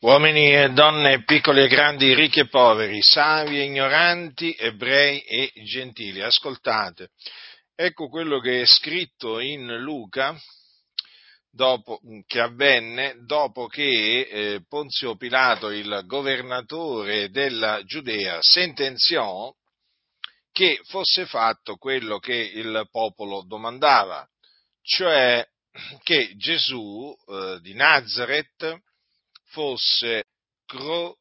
uomini e donne, piccoli e grandi, ricchi e poveri, savi e ignoranti, ebrei e gentili. Ascoltate, ecco quello che è scritto in Luca, dopo, che avvenne dopo che eh, Ponzio Pilato, il governatore della Giudea, sentenziò che fosse fatto quello che il popolo domandava, cioè che Gesù eh, di Nazareth fosse crocifisso.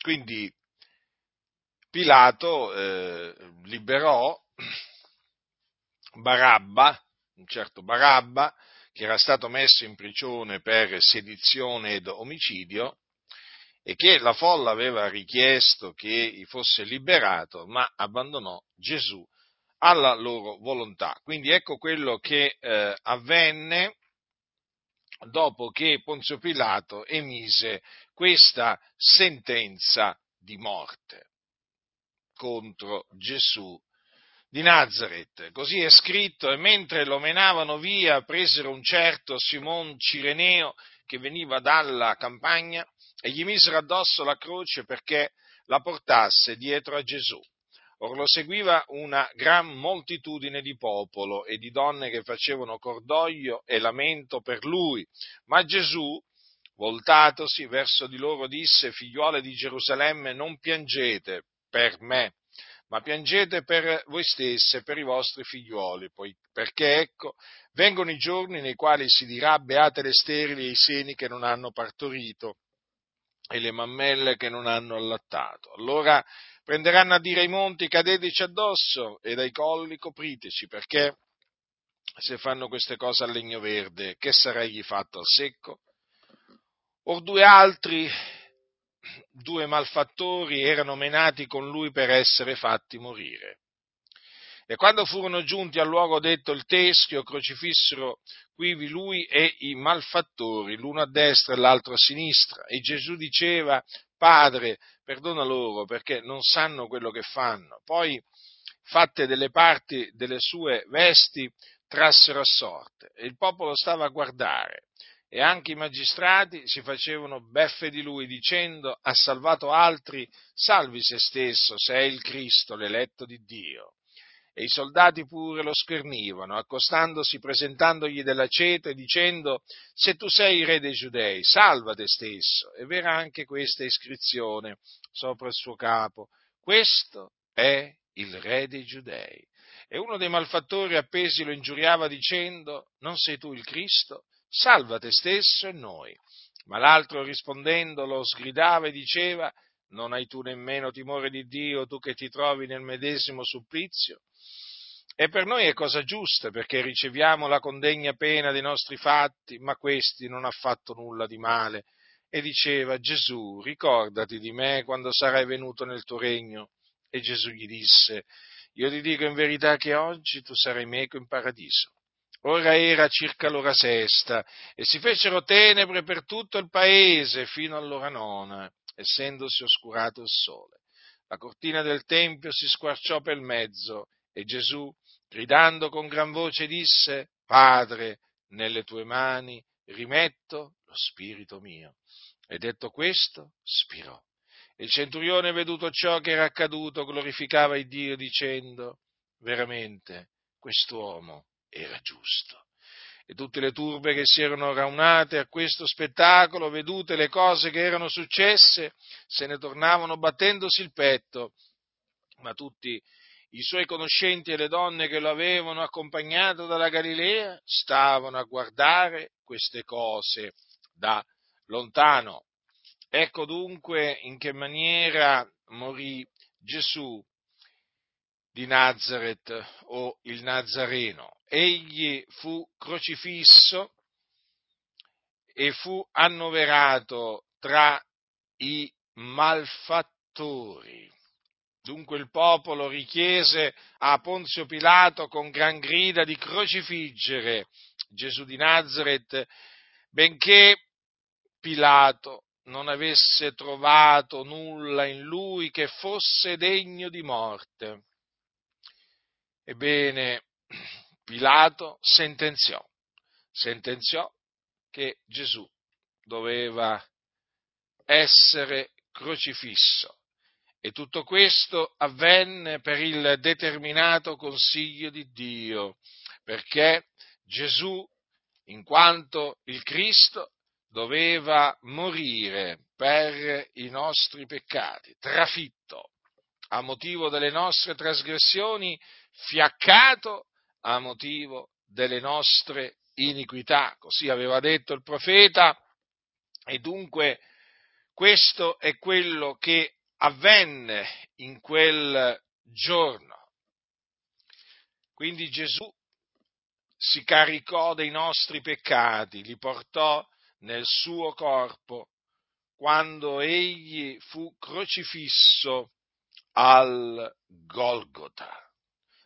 Quindi Pilato eh, liberò Barabba, un certo Barabba, che era stato messo in prigione per sedizione ed omicidio, e che la folla aveva richiesto che fosse liberato, ma abbandonò Gesù alla loro volontà. Quindi ecco quello che eh, avvenne dopo che Ponzio Pilato emise questa sentenza di morte contro Gesù di Nazareth. Così è scritto, e mentre lo menavano via, presero un certo Simon Cireneo che veniva dalla campagna e gli misero addosso la croce perché la portasse dietro a Gesù. Or lo seguiva una gran moltitudine di popolo e di donne che facevano cordoglio e lamento per lui. Ma Gesù, voltatosi verso di loro, disse, figliuole di Gerusalemme, non piangete per me, ma piangete per voi stesse per i vostri figliuoli, perché ecco, vengono i giorni nei quali si dirà beate le sterili e i seni che non hanno partorito e le mammelle che non hanno allattato. Allora prenderanno a dire ai monti cadeteci addosso e dai colli copriteci, perché se fanno queste cose al legno verde, che sarà egli fatto al secco? Or due altri, due malfattori, erano menati con lui per essere fatti morire. E quando furono giunti al luogo detto il teschio, crocifissero quivi lui e i malfattori, l'uno a destra e l'altro a sinistra. E Gesù diceva, Padre, perdona loro perché non sanno quello che fanno. Poi, fatte delle parti delle sue vesti, trassero a sorte e il popolo stava a guardare e anche i magistrati si facevano beffe di lui dicendo ha salvato altri, salvi se stesso se è il Cristo, l'eletto di Dio e i soldati pure lo schernivano, accostandosi, presentandogli della ceto e dicendo, se tu sei il re dei giudei, salva te stesso. E verrà anche questa iscrizione sopra il suo capo. Questo è il re dei giudei. E uno dei malfattori appesi lo ingiuriava dicendo, non sei tu il Cristo? Salva te stesso e noi. Ma l'altro rispondendo lo sgridava e diceva, non hai tu nemmeno timore di Dio, tu che ti trovi nel medesimo supplizio? E per noi è cosa giusta perché riceviamo la condegna pena dei nostri fatti, ma questi non ha fatto nulla di male. E diceva Gesù, ricordati di me quando sarai venuto nel tuo regno. E Gesù gli disse, io ti dico in verità che oggi tu sarai meco in paradiso. Ora era circa l'ora sesta e si fecero tenebre per tutto il paese fino all'ora nona, essendosi oscurato il sole. La cortina del tempio si squarciò per mezzo e Gesù, gridando con gran voce, disse, Padre, nelle tue mani rimetto lo spirito mio. E detto questo, spirò. Il centurione, veduto ciò che era accaduto, glorificava il Dio dicendo, veramente quest'uomo era giusto. E tutte le turbe che si erano raunate a questo spettacolo, vedute le cose che erano successe, se ne tornavano battendosi il petto, ma tutti i suoi conoscenti e le donne che lo avevano accompagnato dalla Galilea stavano a guardare queste cose da lontano. Ecco dunque in che maniera morì Gesù di Nazareth o il Nazareno. Egli fu crocifisso e fu annoverato tra i malfattori. Dunque il popolo richiese a Ponzio Pilato con gran grida di crocifiggere Gesù di Nazareth, benché Pilato non avesse trovato nulla in lui che fosse degno di morte. Ebbene, Pilato sentenziò, sentenziò che Gesù doveva essere crocifisso. E tutto questo avvenne per il determinato consiglio di Dio, perché Gesù, in quanto il Cristo, doveva morire per i nostri peccati, trafitto a motivo delle nostre trasgressioni, fiaccato a motivo delle nostre iniquità. Così aveva detto il profeta e dunque questo è quello che avvenne in quel giorno. Quindi Gesù si caricò dei nostri peccati, li portò nel suo corpo quando egli fu crocifisso al Golgota.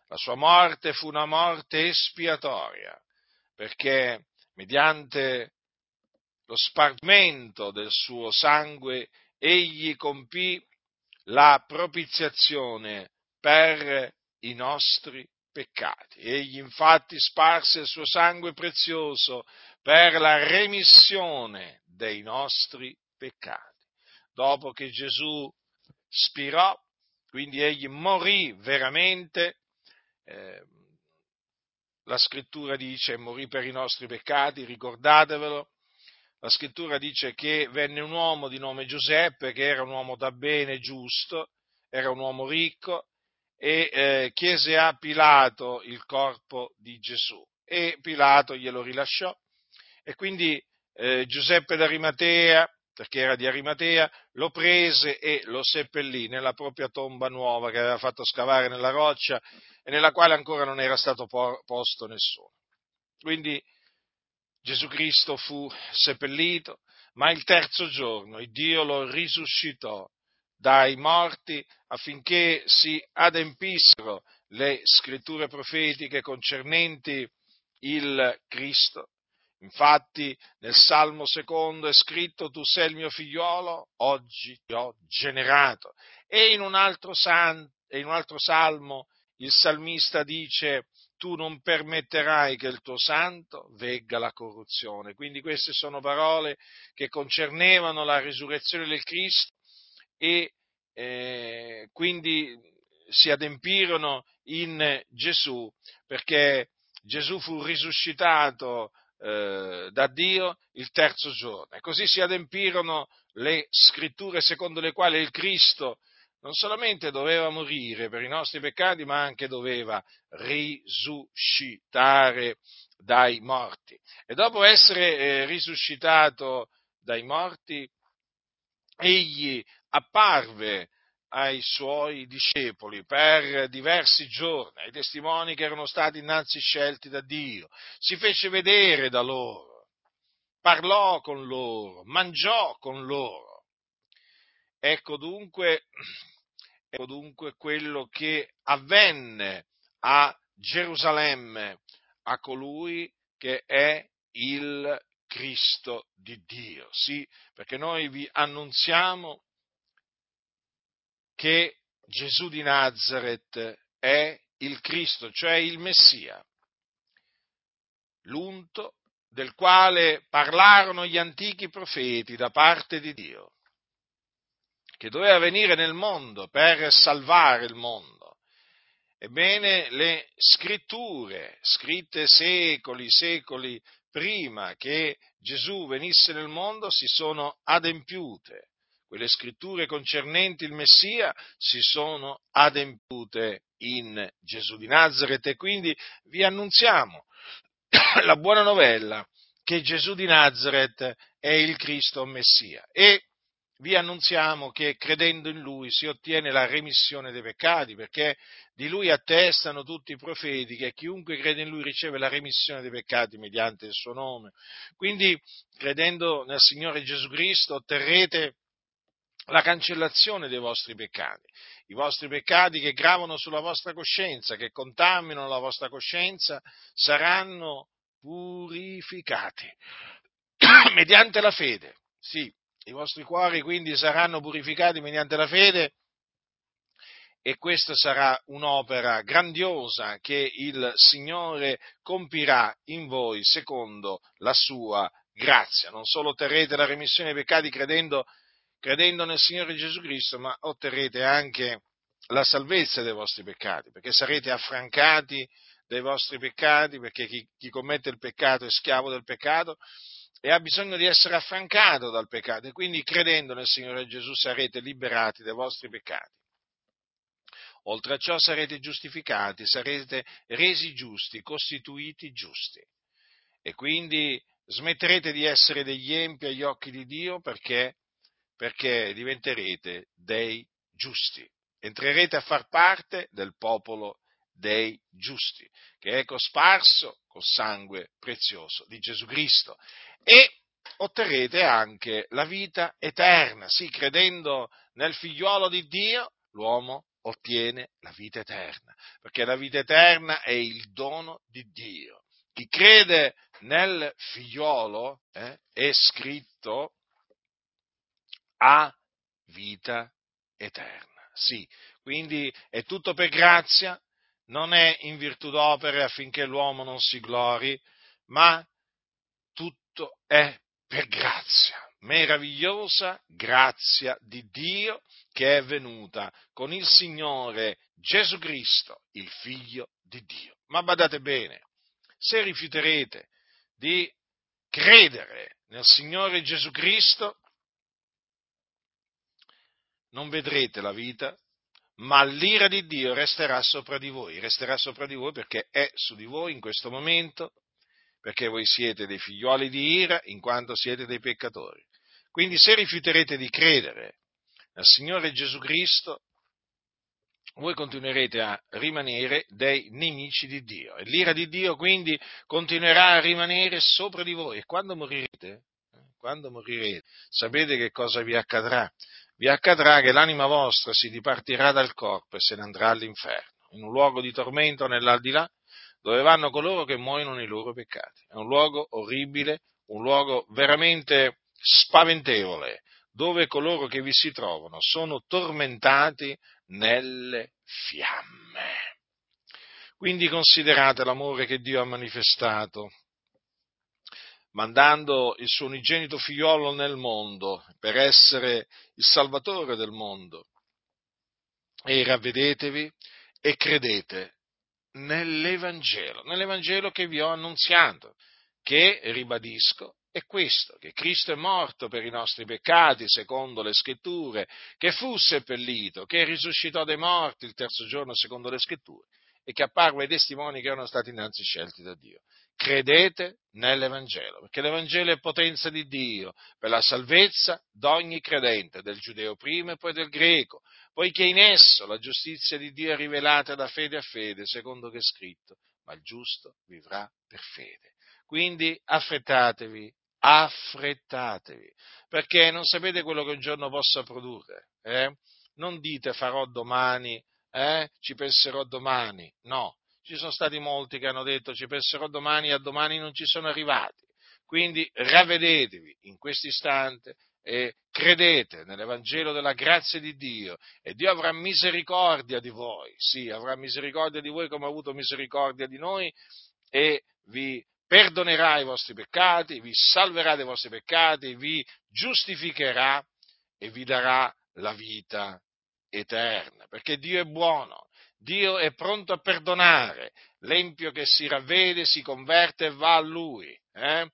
La sua morte fu una morte espiatoria, perché mediante lo spargimento del suo sangue egli compì la propiziazione per i nostri peccati. Egli infatti sparse il suo sangue prezioso per la remissione dei nostri peccati. Dopo che Gesù spirò, quindi egli morì veramente, eh, la scrittura dice morì per i nostri peccati, ricordatevelo, la scrittura dice che venne un uomo di nome Giuseppe, che era un uomo da bene, giusto, era un uomo ricco, e eh, chiese a Pilato il corpo di Gesù. E Pilato glielo rilasciò. E quindi eh, Giuseppe d'Arimatea, perché era di Arimatea, lo prese e lo seppellì nella propria tomba nuova che aveva fatto scavare nella roccia e nella quale ancora non era stato posto nessuno. Quindi Gesù Cristo fu seppellito, ma il terzo giorno il Dio lo risuscitò dai morti affinché si adempissero le scritture profetiche concernenti il Cristo. Infatti nel Salmo secondo è scritto tu sei il mio figliolo, oggi ti ho generato. E in un altro, san, in un altro salmo il salmista dice tu non permetterai che il tuo santo vegga la corruzione. Quindi queste sono parole che concernevano la risurrezione del Cristo e eh, quindi si adempirono in Gesù perché Gesù fu risuscitato eh, da Dio il terzo giorno e così si adempirono le scritture secondo le quali il Cristo non solamente doveva morire per i nostri peccati, ma anche doveva risuscitare dai morti. E dopo essere eh, risuscitato dai morti, egli apparve ai suoi discepoli per diversi giorni, ai testimoni che erano stati innanzi scelti da Dio, si fece vedere da loro, parlò con loro, mangiò con loro. Ecco dunque Ecco dunque quello che avvenne a Gerusalemme a colui che è il Cristo di Dio. Sì, perché noi vi annunziamo che Gesù di Nazareth è il Cristo, cioè il Messia, l'unto del quale parlarono gli antichi profeti da parte di Dio che doveva venire nel mondo per salvare il mondo. Ebbene, le scritture, scritte secoli, secoli prima che Gesù venisse nel mondo, si sono adempiute. Quelle scritture concernenti il Messia si sono adempiute in Gesù di Nazareth e quindi vi annunziamo la buona novella che Gesù di Nazareth è il Cristo Messia e vi annunziamo che credendo in Lui si ottiene la remissione dei peccati, perché di Lui attestano tutti i profeti che chiunque crede in Lui riceve la remissione dei peccati mediante il suo nome. Quindi, credendo nel Signore Gesù Cristo, otterrete la cancellazione dei vostri peccati, i vostri peccati che gravano sulla vostra coscienza, che contaminano la vostra coscienza, saranno purificati mediante la fede. Sì, i vostri cuori quindi saranno purificati mediante la fede e questa sarà un'opera grandiosa che il Signore compirà in voi secondo la sua grazia. Non solo otterrete la remissione dei peccati credendo, credendo nel Signore Gesù Cristo, ma otterrete anche la salvezza dei vostri peccati, perché sarete affrancati dai vostri peccati, perché chi, chi commette il peccato è schiavo del peccato e ha bisogno di essere affrancato dal peccato e quindi credendo nel Signore Gesù sarete liberati dai vostri peccati. Oltre a ciò sarete giustificati, sarete resi giusti, costituiti giusti. E quindi smetterete di essere degli empi agli occhi di Dio perché, perché diventerete dei giusti. Entrerete a far parte del popolo dei giusti, che è cosparso col sangue prezioso di Gesù Cristo. E otterrete anche la vita eterna. Sì, credendo nel figliuolo di Dio, l'uomo ottiene la vita eterna, perché la vita eterna è il dono di Dio. Chi crede nel figliuolo eh, è scritto a vita eterna. Sì, quindi è tutto per grazia, non è in virtù d'opere affinché l'uomo non si glori, ma tutto è per grazia meravigliosa grazia di Dio che è venuta con il Signore Gesù Cristo, il Figlio di Dio. Ma badate bene, se rifiuterete di credere nel Signore Gesù Cristo, non vedrete la vita, ma l'ira di Dio resterà sopra di voi, resterà sopra di voi perché è su di voi in questo momento perché voi siete dei figlioli di ira in quanto siete dei peccatori. Quindi se rifiuterete di credere nel Signore Gesù Cristo, voi continuerete a rimanere dei nemici di Dio e l'ira di Dio quindi continuerà a rimanere sopra di voi e quando morirete, eh, quando morirete, sapete che cosa vi accadrà? Vi accadrà che l'anima vostra si dipartirà dal corpo e se ne andrà all'inferno, in un luogo di tormento nell'aldilà, dove vanno coloro che muoiono nei loro peccati. È un luogo orribile, un luogo veramente spaventevole, dove coloro che vi si trovano sono tormentati nelle fiamme. Quindi considerate l'amore che Dio ha manifestato, mandando il suo unigenito figliolo nel mondo per essere il salvatore del mondo. E ravvedetevi e credete nell'Evangelo, nell'Evangelo che vi ho annunziato, che, ribadisco, è questo, che Cristo è morto per i nostri peccati, secondo le scritture, che fu seppellito, che risuscitò dai morti il terzo giorno, secondo le scritture, e che apparve ai testimoni che erano stati innanzi scelti da Dio. Credete nell'Evangelo, perché l'Evangelo è potenza di Dio per la salvezza d'ogni credente, del giudeo prima e poi del greco, poiché in esso la giustizia di Dio è rivelata da fede a fede, secondo che è scritto, ma il giusto vivrà per fede. Quindi affrettatevi, affrettatevi, perché non sapete quello che un giorno possa produrre. Eh? Non dite farò domani, eh? ci penserò domani, no. Ci sono stati molti che hanno detto ci penserò domani e a domani non ci sono arrivati. Quindi ravvedetevi in questo istante e credete nell'Evangelo della grazia di Dio e Dio avrà misericordia di voi, sì, avrà misericordia di voi come ha avuto misericordia di noi e vi perdonerà i vostri peccati, vi salverà dai vostri peccati, vi giustificherà e vi darà la vita eterna, perché Dio è buono, Dio è pronto a perdonare l'empio che si ravvede, si converte e va a Lui. Eh?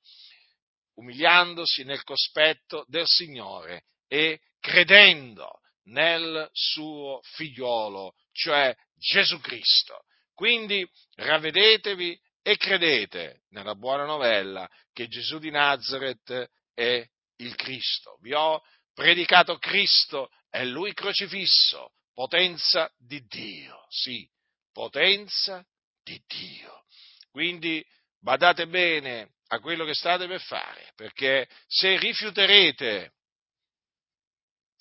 umiliandosi nel cospetto del Signore e credendo nel suo figliolo, cioè Gesù Cristo. Quindi ravvedetevi e credete nella buona novella che Gesù di Nazareth è il Cristo. Vi ho predicato Cristo, è Lui crocifisso, potenza di Dio, sì, potenza di Dio. Quindi badate bene a quello che state per fare, perché se rifiuterete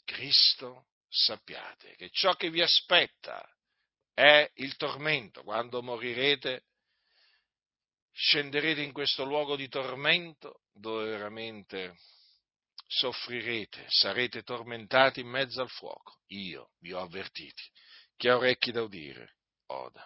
Cristo, sappiate che ciò che vi aspetta è il tormento. Quando morirete, scenderete in questo luogo di tormento dove veramente soffrirete, sarete tormentati in mezzo al fuoco. Io vi ho avvertiti. Chi ha orecchi da udire, oda.